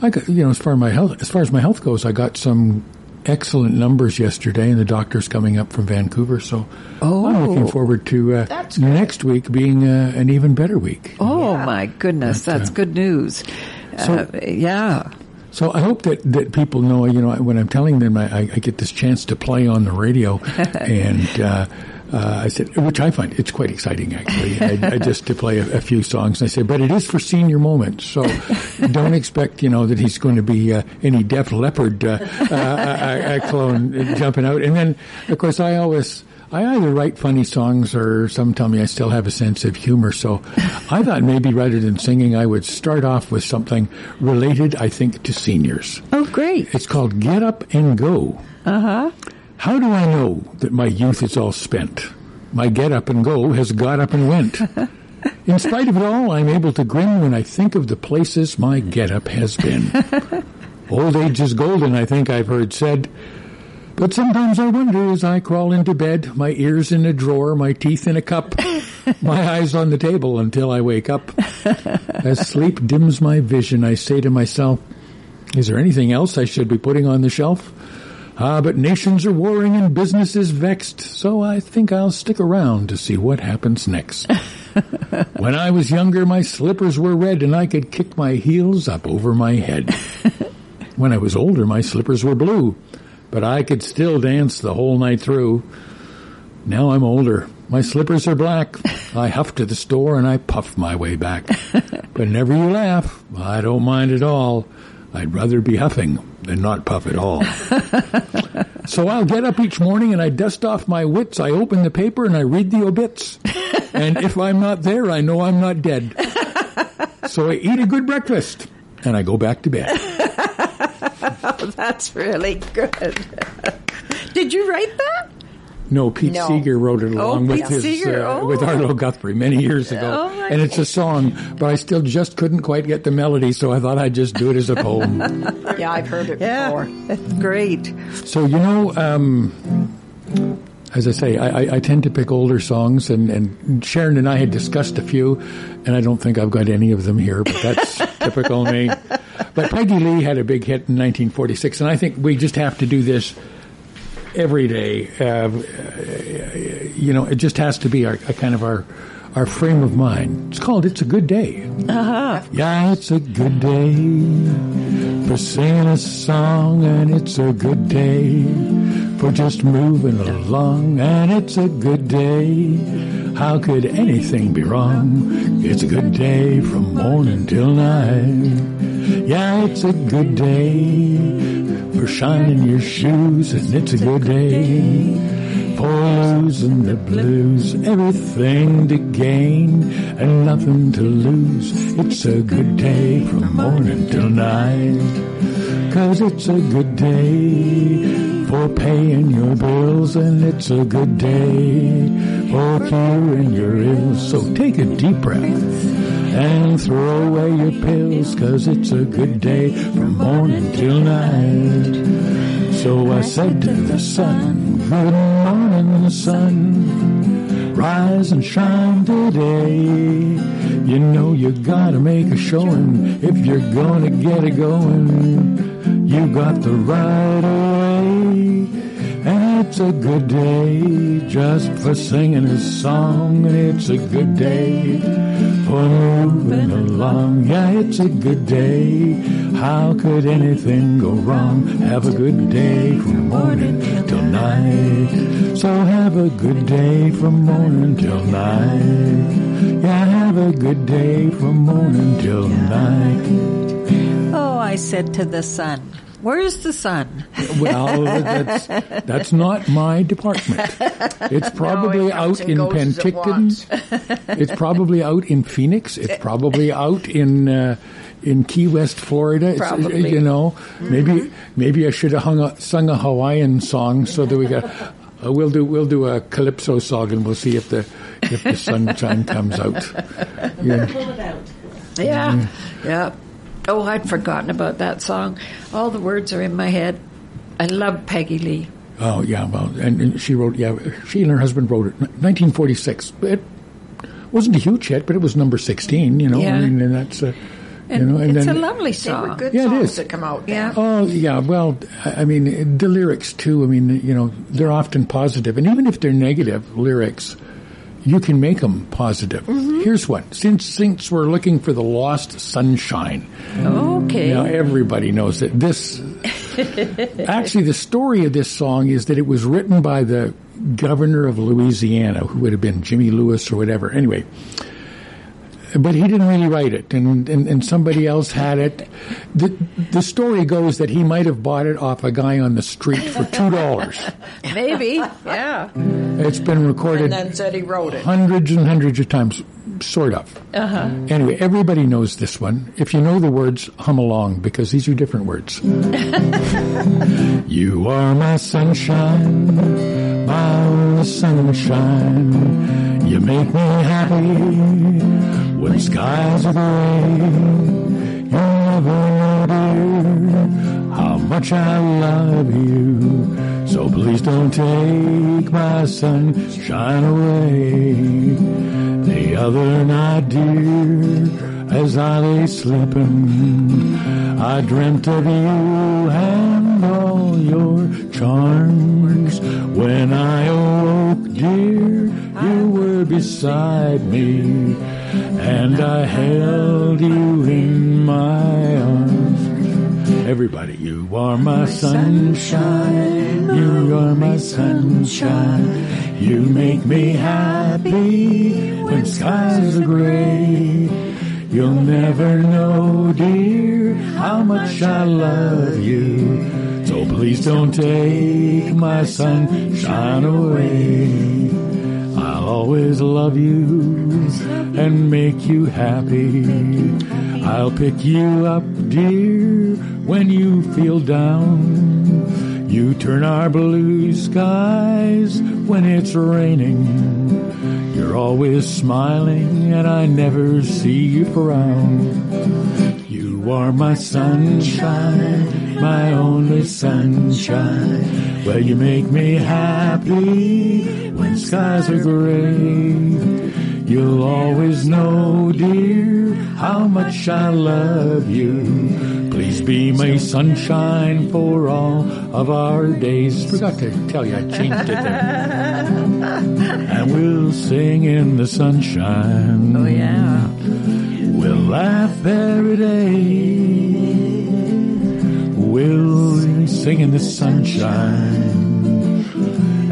I got you know as far as my health as far as my health goes, I got some excellent numbers yesterday, and the doctor's coming up from Vancouver, so Oh. I'm looking forward to uh, next week being uh, an even better week. Oh my goodness, that's good news. uh, yeah. So I hope that, that people know, you know, when I'm telling them I, I get this chance to play on the radio, (laughs) and uh, I said, which I find it's quite exciting actually, I, I just to play a, a few songs. And I said, but it is for senior moments, so don't expect, you know, that he's going to be uh, any Def Leppard uh, uh, uh, uh, clone jumping out. And then, of course, I always. I either write funny songs or some tell me I still have a sense of humor. So I thought maybe rather than singing, I would start off with something related, I think, to seniors. Oh, great. It's called Get Up and Go. Uh huh. How do I know that my youth is all spent? My get up and go has got up and went. (laughs) In spite of it all, I'm able to grin when I think of the places my get up has been. (laughs) Old age is golden, I think I've heard said. But sometimes I wonder as I crawl into bed, my ears in a drawer, my teeth in a cup, (laughs) my eyes on the table until I wake up. As sleep dims my vision, I say to myself, is there anything else I should be putting on the shelf? Ah, but nations are warring and business is vexed, so I think I'll stick around to see what happens next. (laughs) when I was younger, my slippers were red and I could kick my heels up over my head. (laughs) when I was older, my slippers were blue, but I could still dance the whole night through. Now I'm older. My slippers are black. (laughs) I huff to the store and I puff my way back. But whenever you laugh, I don't mind at all. I'd rather be huffing than not puff at all. (laughs) so I'll get up each morning and I dust off my wits. I open the paper and I read the obits. (laughs) and if I'm not there, I know I'm not dead. (laughs) So I eat a good breakfast and I go back to bed. That's really good. Did you write that? No, Pete No. Seeger wrote it Oh, along with Pete his uh, Oh. with Arlo Guthrie many years ago, Oh, my and it's a song. But I still just couldn't quite get the melody, so I thought I'd just do it as a poem. (laughs) Yeah, I've heard it Yeah, before. that's great. so you know, um, as I say, I, I, I tend to pick older songs, and, and Sharon and I had discussed a few, and I don't think I've got any of them here, but that's (laughs) typical me. But Peggy Lee had a big hit in 1946, and I think we just have to do this every day. Uh, you know, it just has to be our a kind of our our frame of mind. It's called "It's a Good Day." Uh-huh. Yeah, it's a good day for singing a song, and it's a good day for just moving along, and it's a good day. How could anything be wrong? It's a good day from morning till night. Yeah, it's a good day for shining your shoes, and it's a good day for losing the blues. Everything to gain and nothing to lose. It's a good day from morning till night. Cause it's a good day for paying your bills, and it's a good day Oh, for curing your ills. So take a deep breath and throw away your pills, cause it's a good day from morning till night. So I said to the sun, Good morning, sun. Rise and shine today. You know you gotta make a showing if you're gonna get it going. You got the right away. And it's a good day just for singing a song. And it's a good day for moving along. Yeah, it's a good day. How could anything go wrong? Have a good day from morning till night. So have a good day from morning till night. Yeah, have a good day from morning till night. Oh, I said to the sun, Where's the sun? (laughs) Well, that's that's not my department. It's (laughs) probably it out in goes as it Penticton. (laughs) It's probably out in Phoenix. It's probably out in uh, in Key West, Florida. It's, uh, Probably. you know, maybe maybe I should have hung a, sung a Hawaiian song so that we got. Uh, we'll do we'll do a calypso song and we'll see if the if the sunshine comes out. Yeah. Yeah, yeah. Oh, I'd forgotten about that song. All the words are in my head. I love Peggy Lee. Oh yeah, well, and, and she wrote. Yeah, she and her husband wrote it, 1946. It wasn't a huge hit, but it was number 16. You know, Yeah. I mean, and that's uh, And you know, and it's then a lovely song. good Yeah, it songs is. that come out. Yeah. Oh yeah, well, I I mean the lyrics too. I mean, you know, they're often positive, and even if they're negative lyrics, you can make them positive. Mm-hmm. Here's one: since since we're looking for the lost sunshine, Okay. now everybody knows that this. (laughs) actually, the story of this song is that it was written by the governor of Louisiana, who would have been Jimmy Lewis or whatever. Anyway. But he didn't really write it, and, and, and somebody else had it. The, the story goes that he might have bought it off a guy on the street for two dollars. (laughs) Maybe. Yeah. It's been recorded And then said he wrote it. hundreds and hundreds of times, sort of. Uh-huh. Anyway, everybody knows this one. If you know the words, hum along because these are different words. (laughs) you are my sunshine, my only sunshine. You make me happy when skies are gray. You never know, dear, how much I love you. So please don't take my sunshine away. The other night, dear, as I lay sleeping, I dreamt of you and all your charms. When I awoke, dear, you were beside me, and I held you in my arms. Everybody, you are my sunshine. You are my sunshine. You make me happy when skies are gray. You'll never know, dear, how much I love you. So please don't take my sunshine away. Always love you and make you happy. I'll pick you up, dear, when you feel down. You turn our blue skies when it's raining. You're always smiling and I never see you frown. You are my sunshine, my only sunshine. Well, you make me happy when skies are gray. You'll always know, dear, how much I love you. Please be my sunshine for all of our days. Forgot to tell you, I changed it there. and we'll sing in the sunshine. Oh, yeah. We'll laugh every day. We'll sing in the sunshine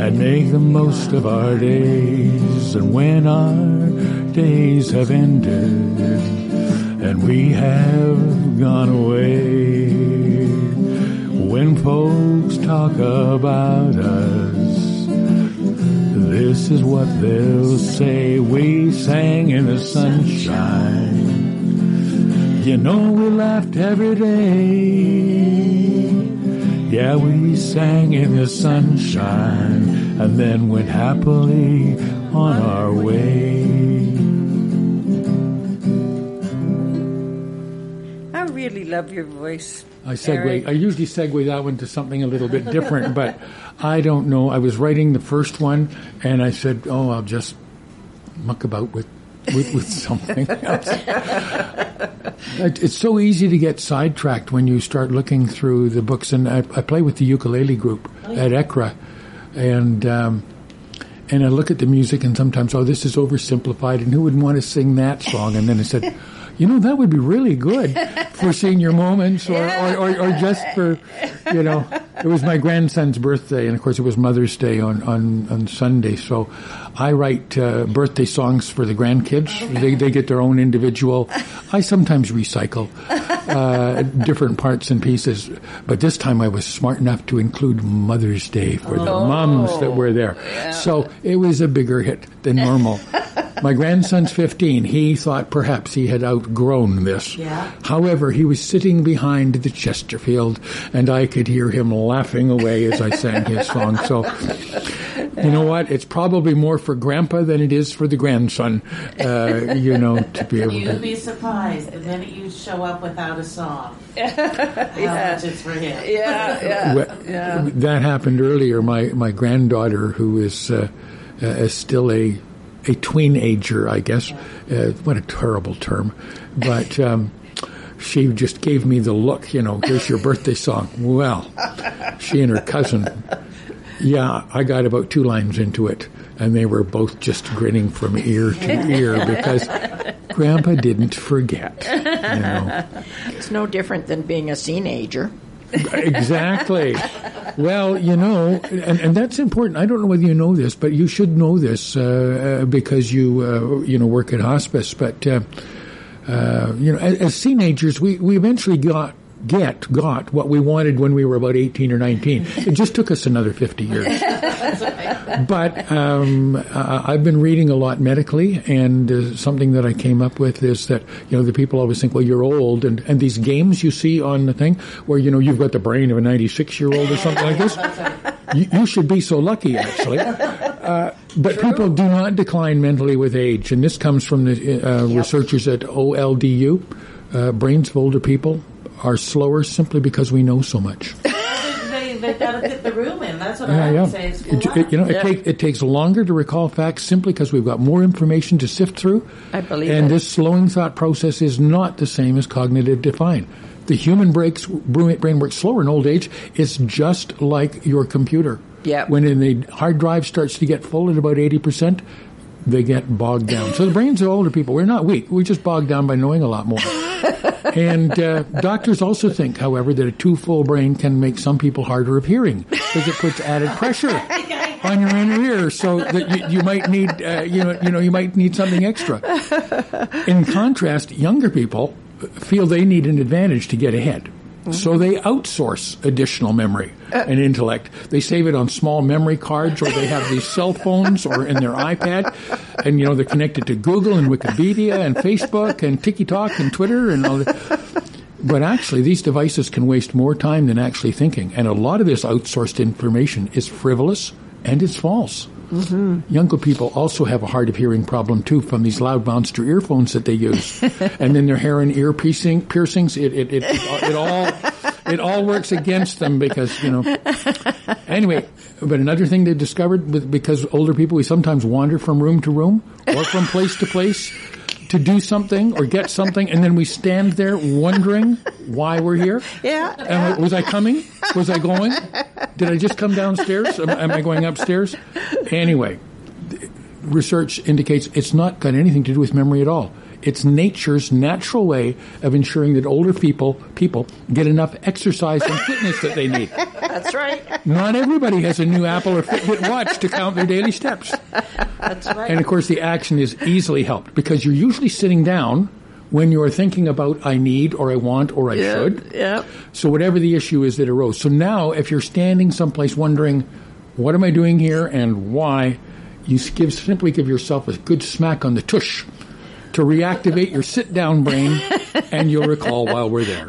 and make the most of our days. And when our days have ended and we have gone away, when folks talk about us, this is what they'll say. We sang in the sunshine. You know we laughed every day. Yeah, we sang in the sunshine and then went happily on our way. I really love your voice. I segue. Eric. I usually segue that one to something a little bit different, but I don't know. I was writing the first one, and I said, "Oh, I'll just muck about with with, with something else." It- it's so easy to get sidetracked when you start looking through the books. And I, I play with the ukulele group at ECRA, and. Um, and I look at the music and sometimes, oh, this is oversimplified, and who would want to sing that song? And then I said, you know, that would be really good for (laughs) senior moments or, or, or, or just for, you know, it was my grandson's birthday, and of course it was Mother's Day on, on, on Sunday. So I write uh, birthday songs for the grandkids. They, they get their own individual. I sometimes recycle uh, different parts and pieces, but this time I was smart enough to include Mother's Day for the moms that were there. So it was a bigger hit than normal. (laughs) My grandson's 15. He thought perhaps he had outgrown this. Yeah. However, he was sitting behind the Chesterfield, and I could hear him laughing away as I sang his (laughs) song. So, you know what? It's probably more for Grandpa than it is for the grandson. Uh, you know, to be able You'd to. be surprised the minute you show up without a song. (laughs) How much it's for him. Yeah, yeah, Well, That happened earlier. My my granddaughter, who is uh, uh, is still a a tweenager, I guess. Uh, what a terrible term, but. Um, she just gave me the look, you know, here's your birthday song. Well, she and her cousin, yeah, I got about two lines into it, and they were both just grinning from ear to ear (laughs) because Grandpa didn't forget, you know. It's no different than being a teenager. exactly. Well, you know, and, and that's important. I don't know whether you know this, but you should know this uh, uh, because you uh, you know work at hospice. But uh, uh, you know, as, as teenagers, we we eventually got get got what we wanted when we were about 18 or 19 it just took us another 50 years (laughs) but um, uh, I've been reading a lot medically, and uh, something that I came up with is that you know the people always think, well, you're old, and and these games you see on the thing where you know you've got the brain of a 96 year old or something like this. (laughs) You, you should be so lucky, actually. (laughs) Uh, but people do not decline mentally with age, and this comes from the uh, researchers at OLDU. Uh, brains of older people are slower simply because we know so much. (laughs) They, they've got to fit the room in. That's what Yeah, I yeah. would say. It, it- you know, it, take, it takes longer to recall facts simply because we've got more information to sift through. I believe And it. this slowing thought process is not the same as cognitive decline. The human breaks, brain brain works slower in old age. It's just like your computer. Yeah. When in the hard drive starts to get full at about 80%, they get bogged down. So the brains of older people, we're not weak. We're just bogged down by knowing a lot more. (laughs) and uh, doctors also think, however, that a too full brain can make some people harder of hearing because it puts added pressure. on your inner ear, so that you, you might need, uh, you know, you know, you might need something extra. In contrast, younger people feel they need an advantage to get ahead. So they outsource additional memory uh. and intellect. They save it on small memory cards or they have these cell phones or in their iPad. And, you know, they're connected to Google and Wikipedia and Facebook and TikTok and Twitter and all that. (laughs) But actually, these devices can waste more time than actually thinking. And a lot of this outsourced information is frivolous and it's false. Mm-hmm. Younger people also have a hard of hearing problem too from these loud monster earphones that they use, (laughs) and then their hair and ear piercing piercings. It it, it it all it all works against them because you know. Anyway, but another thing they discovered with, because older people we sometimes wander from room to room or from place to place to do something or get something, and then we stand there wondering why we're here. Yeah. I- was I coming? Was I going? Did I just come downstairs? Am, am I going upstairs? Anyway, research indicates it's not got anything to do with memory at all. It's nature's natural way of ensuring that older people people get enough exercise and fitness that they need. That's right. Not everybody has a new Apple or Fitbit watch to count their daily steps. That's right. And of course, the action is easily helped because you're usually sitting down when you're thinking about I need or I want or I should. yeah. So whatever the issue is that arose. So now, if you're standing someplace wondering, what am I doing here and why, you give simply give yourself a good smack on the tush to reactivate your sit-down brain, and you'll recall while we're there.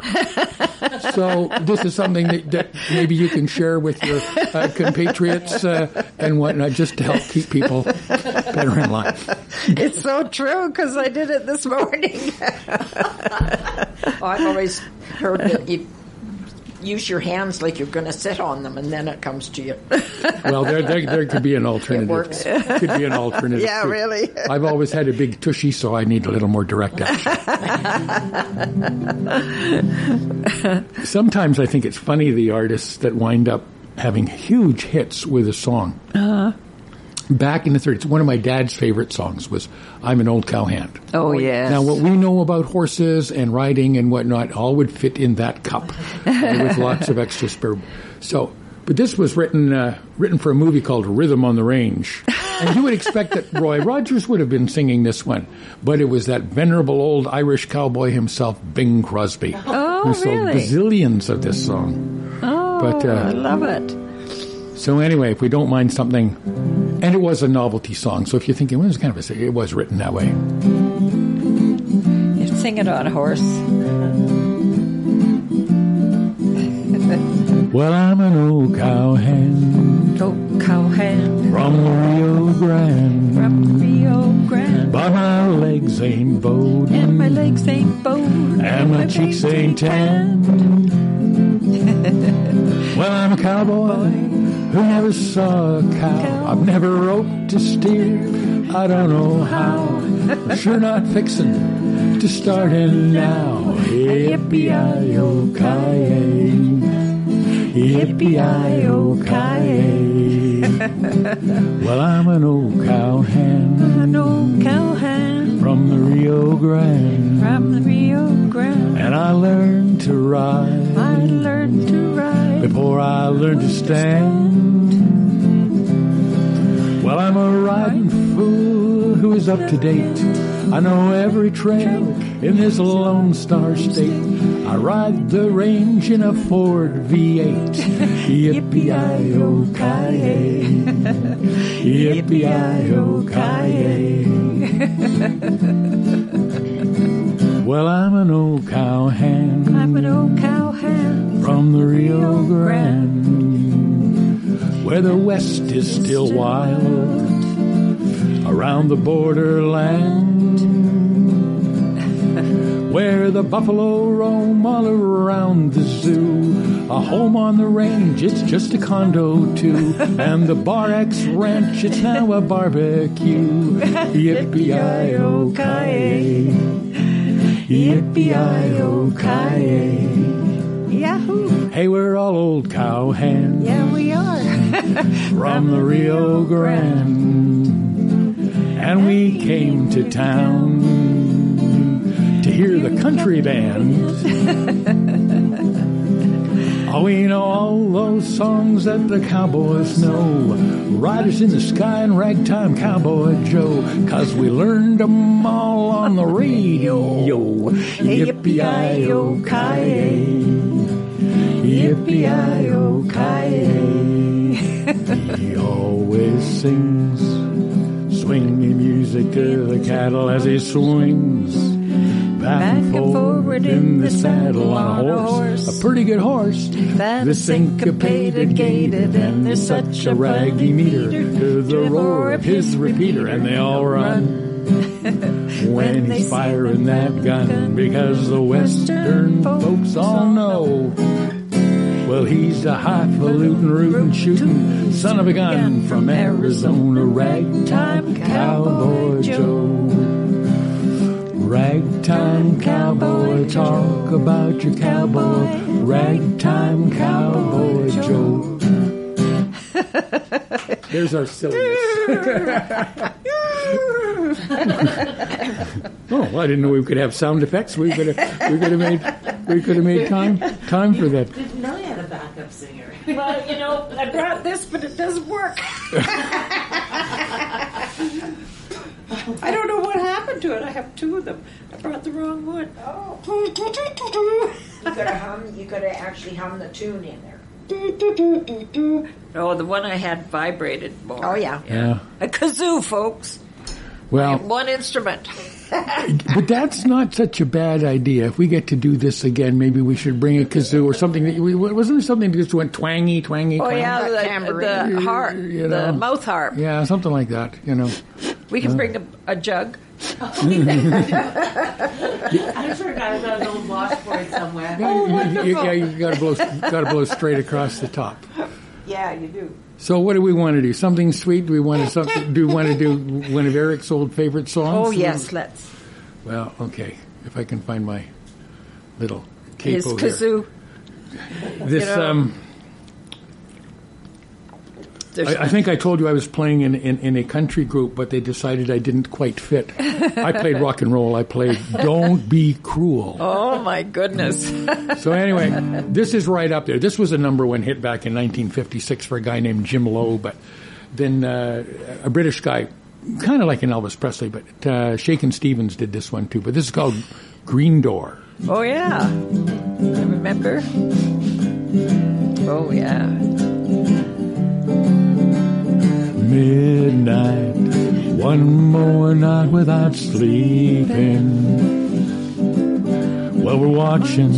So this is something that, that maybe you can share with your uh, compatriots uh, and whatnot, just to help keep people better in line. It's so true because I did it this morning. (laughs) I've always heard that you use your hands like you're going to sit on them and then it comes to you. (laughs) Well, there, there, there could be an alternative. It works. Could be an alternative. Yeah, too. really. (laughs) I've always had a big tushy, so I need a little more direct action. (laughs) Sometimes I think it's funny the artists that wind up having huge hits with a song. Uh-huh. Back in the 30s, one of my dad's favorite songs was "I'm an Old Cowhand." Oh, yes. Now, what we know about horses and riding and whatnot all would fit in that cup uh, with lots of extra spare. So, but this was written uh, written for a movie called Rhythm on the Range, and you would expect that Roy Rogers would have been singing this one, but it was that venerable old Irish cowboy himself, Bing Crosby, Oh, who sold really? bazillions of this song. Oh, But, uh, I love it. So anyway, if we don't mind something, and it was a novelty song, so if you're thinking, well, it's kind of a, it was written that way. You sing it on a horse. (laughs) Well, I'm an old cowhand Oh, cowhand from the Rio Grande, from Rio Grande. but my legs ain't bowed, And my legs ain't bowed. and my cheeks ain't tan. (laughs) well, I'm a cowboy who never saw a cow. I've never roped a steer. I don't know how. Sure not fixin' to start in now. Yippee-i-yo-ki-yay. Yippee-i-yo-ki-yay. well, I'm an old cowhand An old cowhand from the Rio Grande. from the Rio Grande. And I learned to ride I learned to ride. before I learned to stand. Well, I'm a riding fool who is up to date. I know every trail in this Lone Star State. I ride the range in a Ford V8. Yippee-i-yo-ki-yay. Yippee-i-yo-ki-yay. Well, I'm an old cowhand I'm an old cowhand from the Rio Grande, where the west is still wild, around the borderland, where the buffalo roam all around the zoo. A home on the range, it's just a condo too, (laughs) and the Bar X Ranch, it's now a barbecue. (laughs) Yippee-i-yo-ki-yay. Yippee-i-yo-ki-yay. Yahoo! Hey, we're all old cowhands Yeah, we are. From the Rio Grande. And we came to town to hear the country band. (laughs) Oh, we know all those songs that the cowboys know. Riders in the sky and ragtime cowboy Joe. Cause we learned 'em all on the radio. Yippee-yi-yo-ki-yay. Yippee-yi-yo-ki-yay. Sings swinging music to the cattle as he swings back, and forward in the saddle on a horse, a pretty good horse. The syncopated gated, and there's such a raggy meter to the roar of his repeater, and they all run. (laughs) When he's firing that gun, because the western folks all know. Well, he's a highfalutin, rootin', shootin' son of a gun from Arizona, ragtime cowboy Joe. Ragtime cowboy, talk about your cowboy. Ragtime cowboy Joe. (laughs) There's our silliness. (laughs) oh, well, I didn't know we could have sound effects. We could have, we could have made, we could have made time, time for that. Backup singer. (laughs) Well, you know, I brought this, but it doesn't work. I don't know what happened to it. I have two of them. I brought the wrong one. Oh. (laughs) You could have hum. You could have actually hummed the tune in there. Oh, the one I had vibrated more. Oh yeah. Yeah. A kazoo, folks. Well, One instrument. (laughs) but that's not such a bad idea. If we get to do this again, maybe we should bring a kazoo or something. That wasn't there something that just went twangy, twangy, Oh twangy? yeah, the, tambourine. the harp, You the mouth harp. Yeah, something like that. You know. We can uh. bring a, a jug. (laughs) I forgot got an old washboard somewhere. Oh, (laughs) yeah, you, you, yeah, you got to blow, got to blow straight across the top. Yeah, you do. So, what do we want to do? Something sweet? Do we want to something? Do we want to do one of Eric's old favorite songs? Oh yes, let's. Well, okay. If I can find my little His capo here. kazoo. This, you know. um, I, I think I told you I was playing in, in, in a country group, but they decided I didn't quite fit. I played rock and roll. I played "Don't Be Cruel." Oh my goodness. (laughs) So anyway, this is right up there. This was a number one hit back in 1956 for a guy named Jim Lowe, but then uh, a British guy, kind of like an Elvis Presley, but uh, Shakin' Stevens did this one too. But this is called Green Door. Oh yeah. I remember. Oh yeah. Midnight, one more night without sleeping. Well, we're watching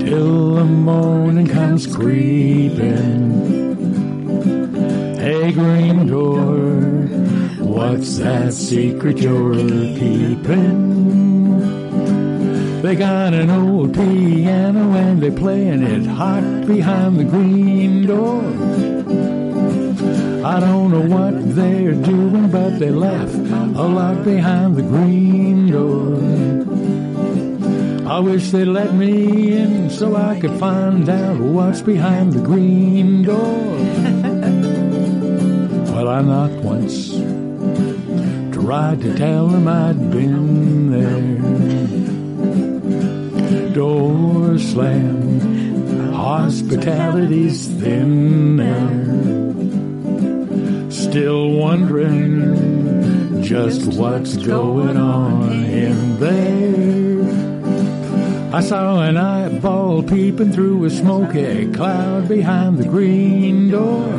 till the morning comes creeping. Hey, green door, what's that secret you're keeping? They got an old piano and they're playing it hot behind the green door. I don't know what they're doing, but they laugh a lot behind the green door. I wish they'd let me in so I could find out what's behind the green door. (laughs) well, I knocked once, tried to tell them I'd been there. Door slammed, hospitality's thin there still wondering just what's going on in there. I saw an eyeball peeping through a smoky cloud behind the green door.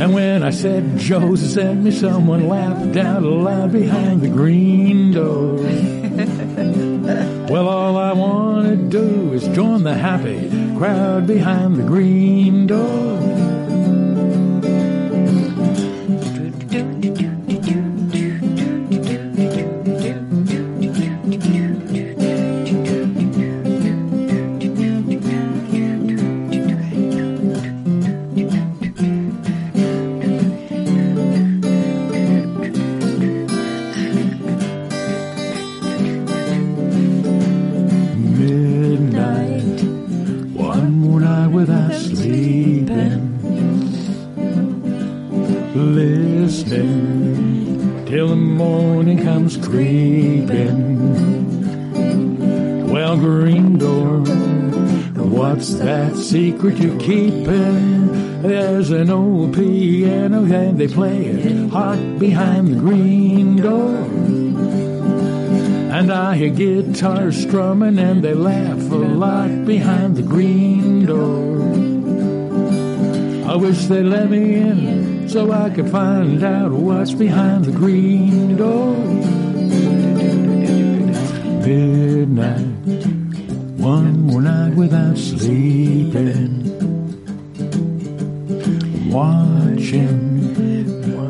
And when I said Joseph sent me, someone laughed out loud behind the green door. (laughs) well, all I want to do is join the happy crowd behind the green door. Secret you're keeping? There's an old piano and they play it hot behind the green door. And I hear guitars strumming and they laugh a lot behind the green door. I wish they'd let me in so I could find out what's behind the green door. Midnight, one more night without sleeping. Watching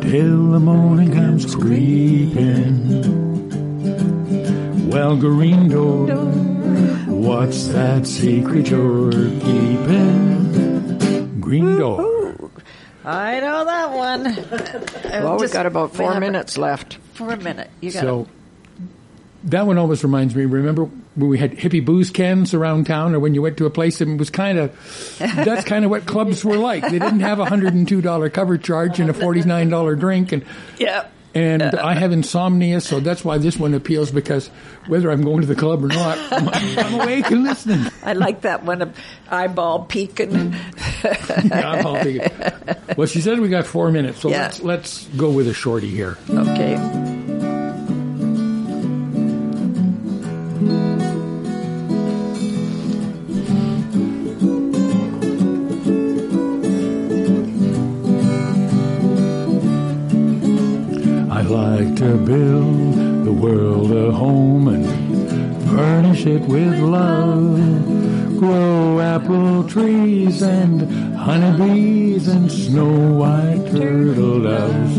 till the morning comes creeping. Well, green door, what's that secret you're keeping? Green door. I know that one. Well, we've got about four minutes left. For a minute, you got So that one always reminds me. Remember when we had hippie booze cans around town, or when you went to a place and it was kind of (laughs) that's kind of what clubs were like. They didn't have a hundred and two dollar cover charge and a forty nine dollar drink, and Yeah. and I have insomnia, so that's why this one appeals because whether I'm going to the club or not, I'm, I'm awake and listening. (laughs) I like that one, of eyeball peeking. (laughs) Yeah, I'm. Well, she said we got four minutes, so Yeah. let's let's go with a shorty here. okay. Furnish it with love. Grow apple trees and honeybees and snow white turtle doves.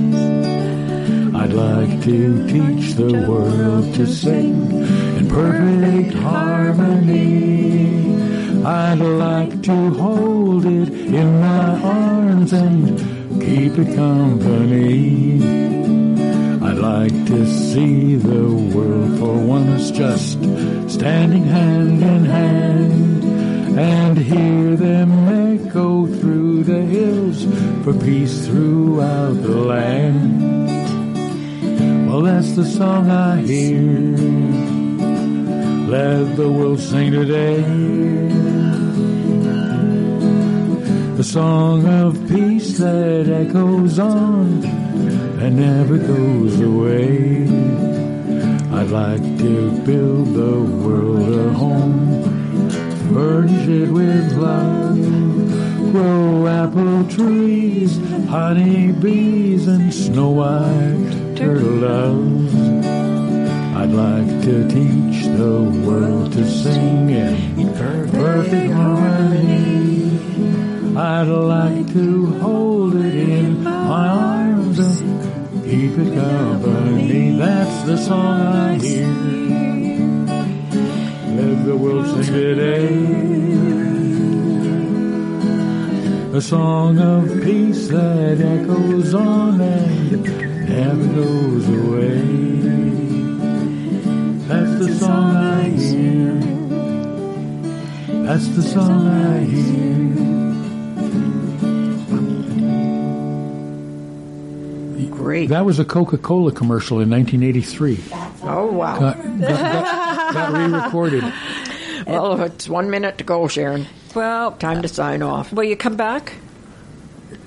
I'd like to teach the world to sing in perfect harmony. I'd like to hold it in my arms and keep it company. Like to see the world for once just standing hand in hand and hear them echo through the hills for peace throughout the land. Well, that's the song I hear. Let the world sing today. The song of peace that echoes on and never goes away. I'd like to build the world a home, furnish it with love, grow apple trees, honey bees, and snow white turtle doves. I'd like to teach the world to sing in perfect harmony. I'd like to hold it in my arms keep it company. That's the song I hear. Let the world sing today. A song of peace that echoes on and never goes away. That's the song I hear. That's the song I hear. Great. That was a Coca-Cola commercial in 1983. Oh, wow. Got, got, got, got re-recorded. Well, it's one minute to go, Sharon. Well, Time to sign off. will you come back?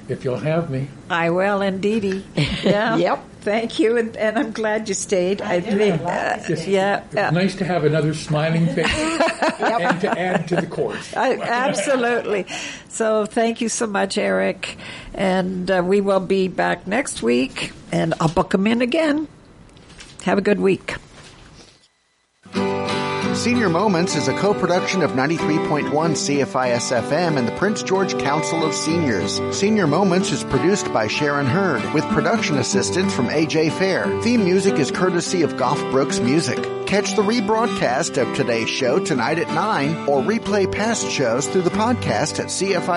If you'll have me. I will, indeedy. (laughs) Yeah. Yep. Thank you, and, and I'm glad you stayed. I, think, uh, yeah, It's yeah. nice to have another smiling face (laughs) and to add to the course. I, absolutely. So thank you so much, Eric. And uh, we will be back next week, and I'll book them in again. Have a good week. Senior Moments is a co-production of 93.1 CFIS FM and the Prince George Council of Seniors. Senior Moments is produced by Sharon Hurd with production assistance from AJ Fair. Theme music is courtesy of Goff Brooks Music. Catch the rebroadcast of today's show tonight at 9 or replay past shows through the podcast at cfisfm.ca.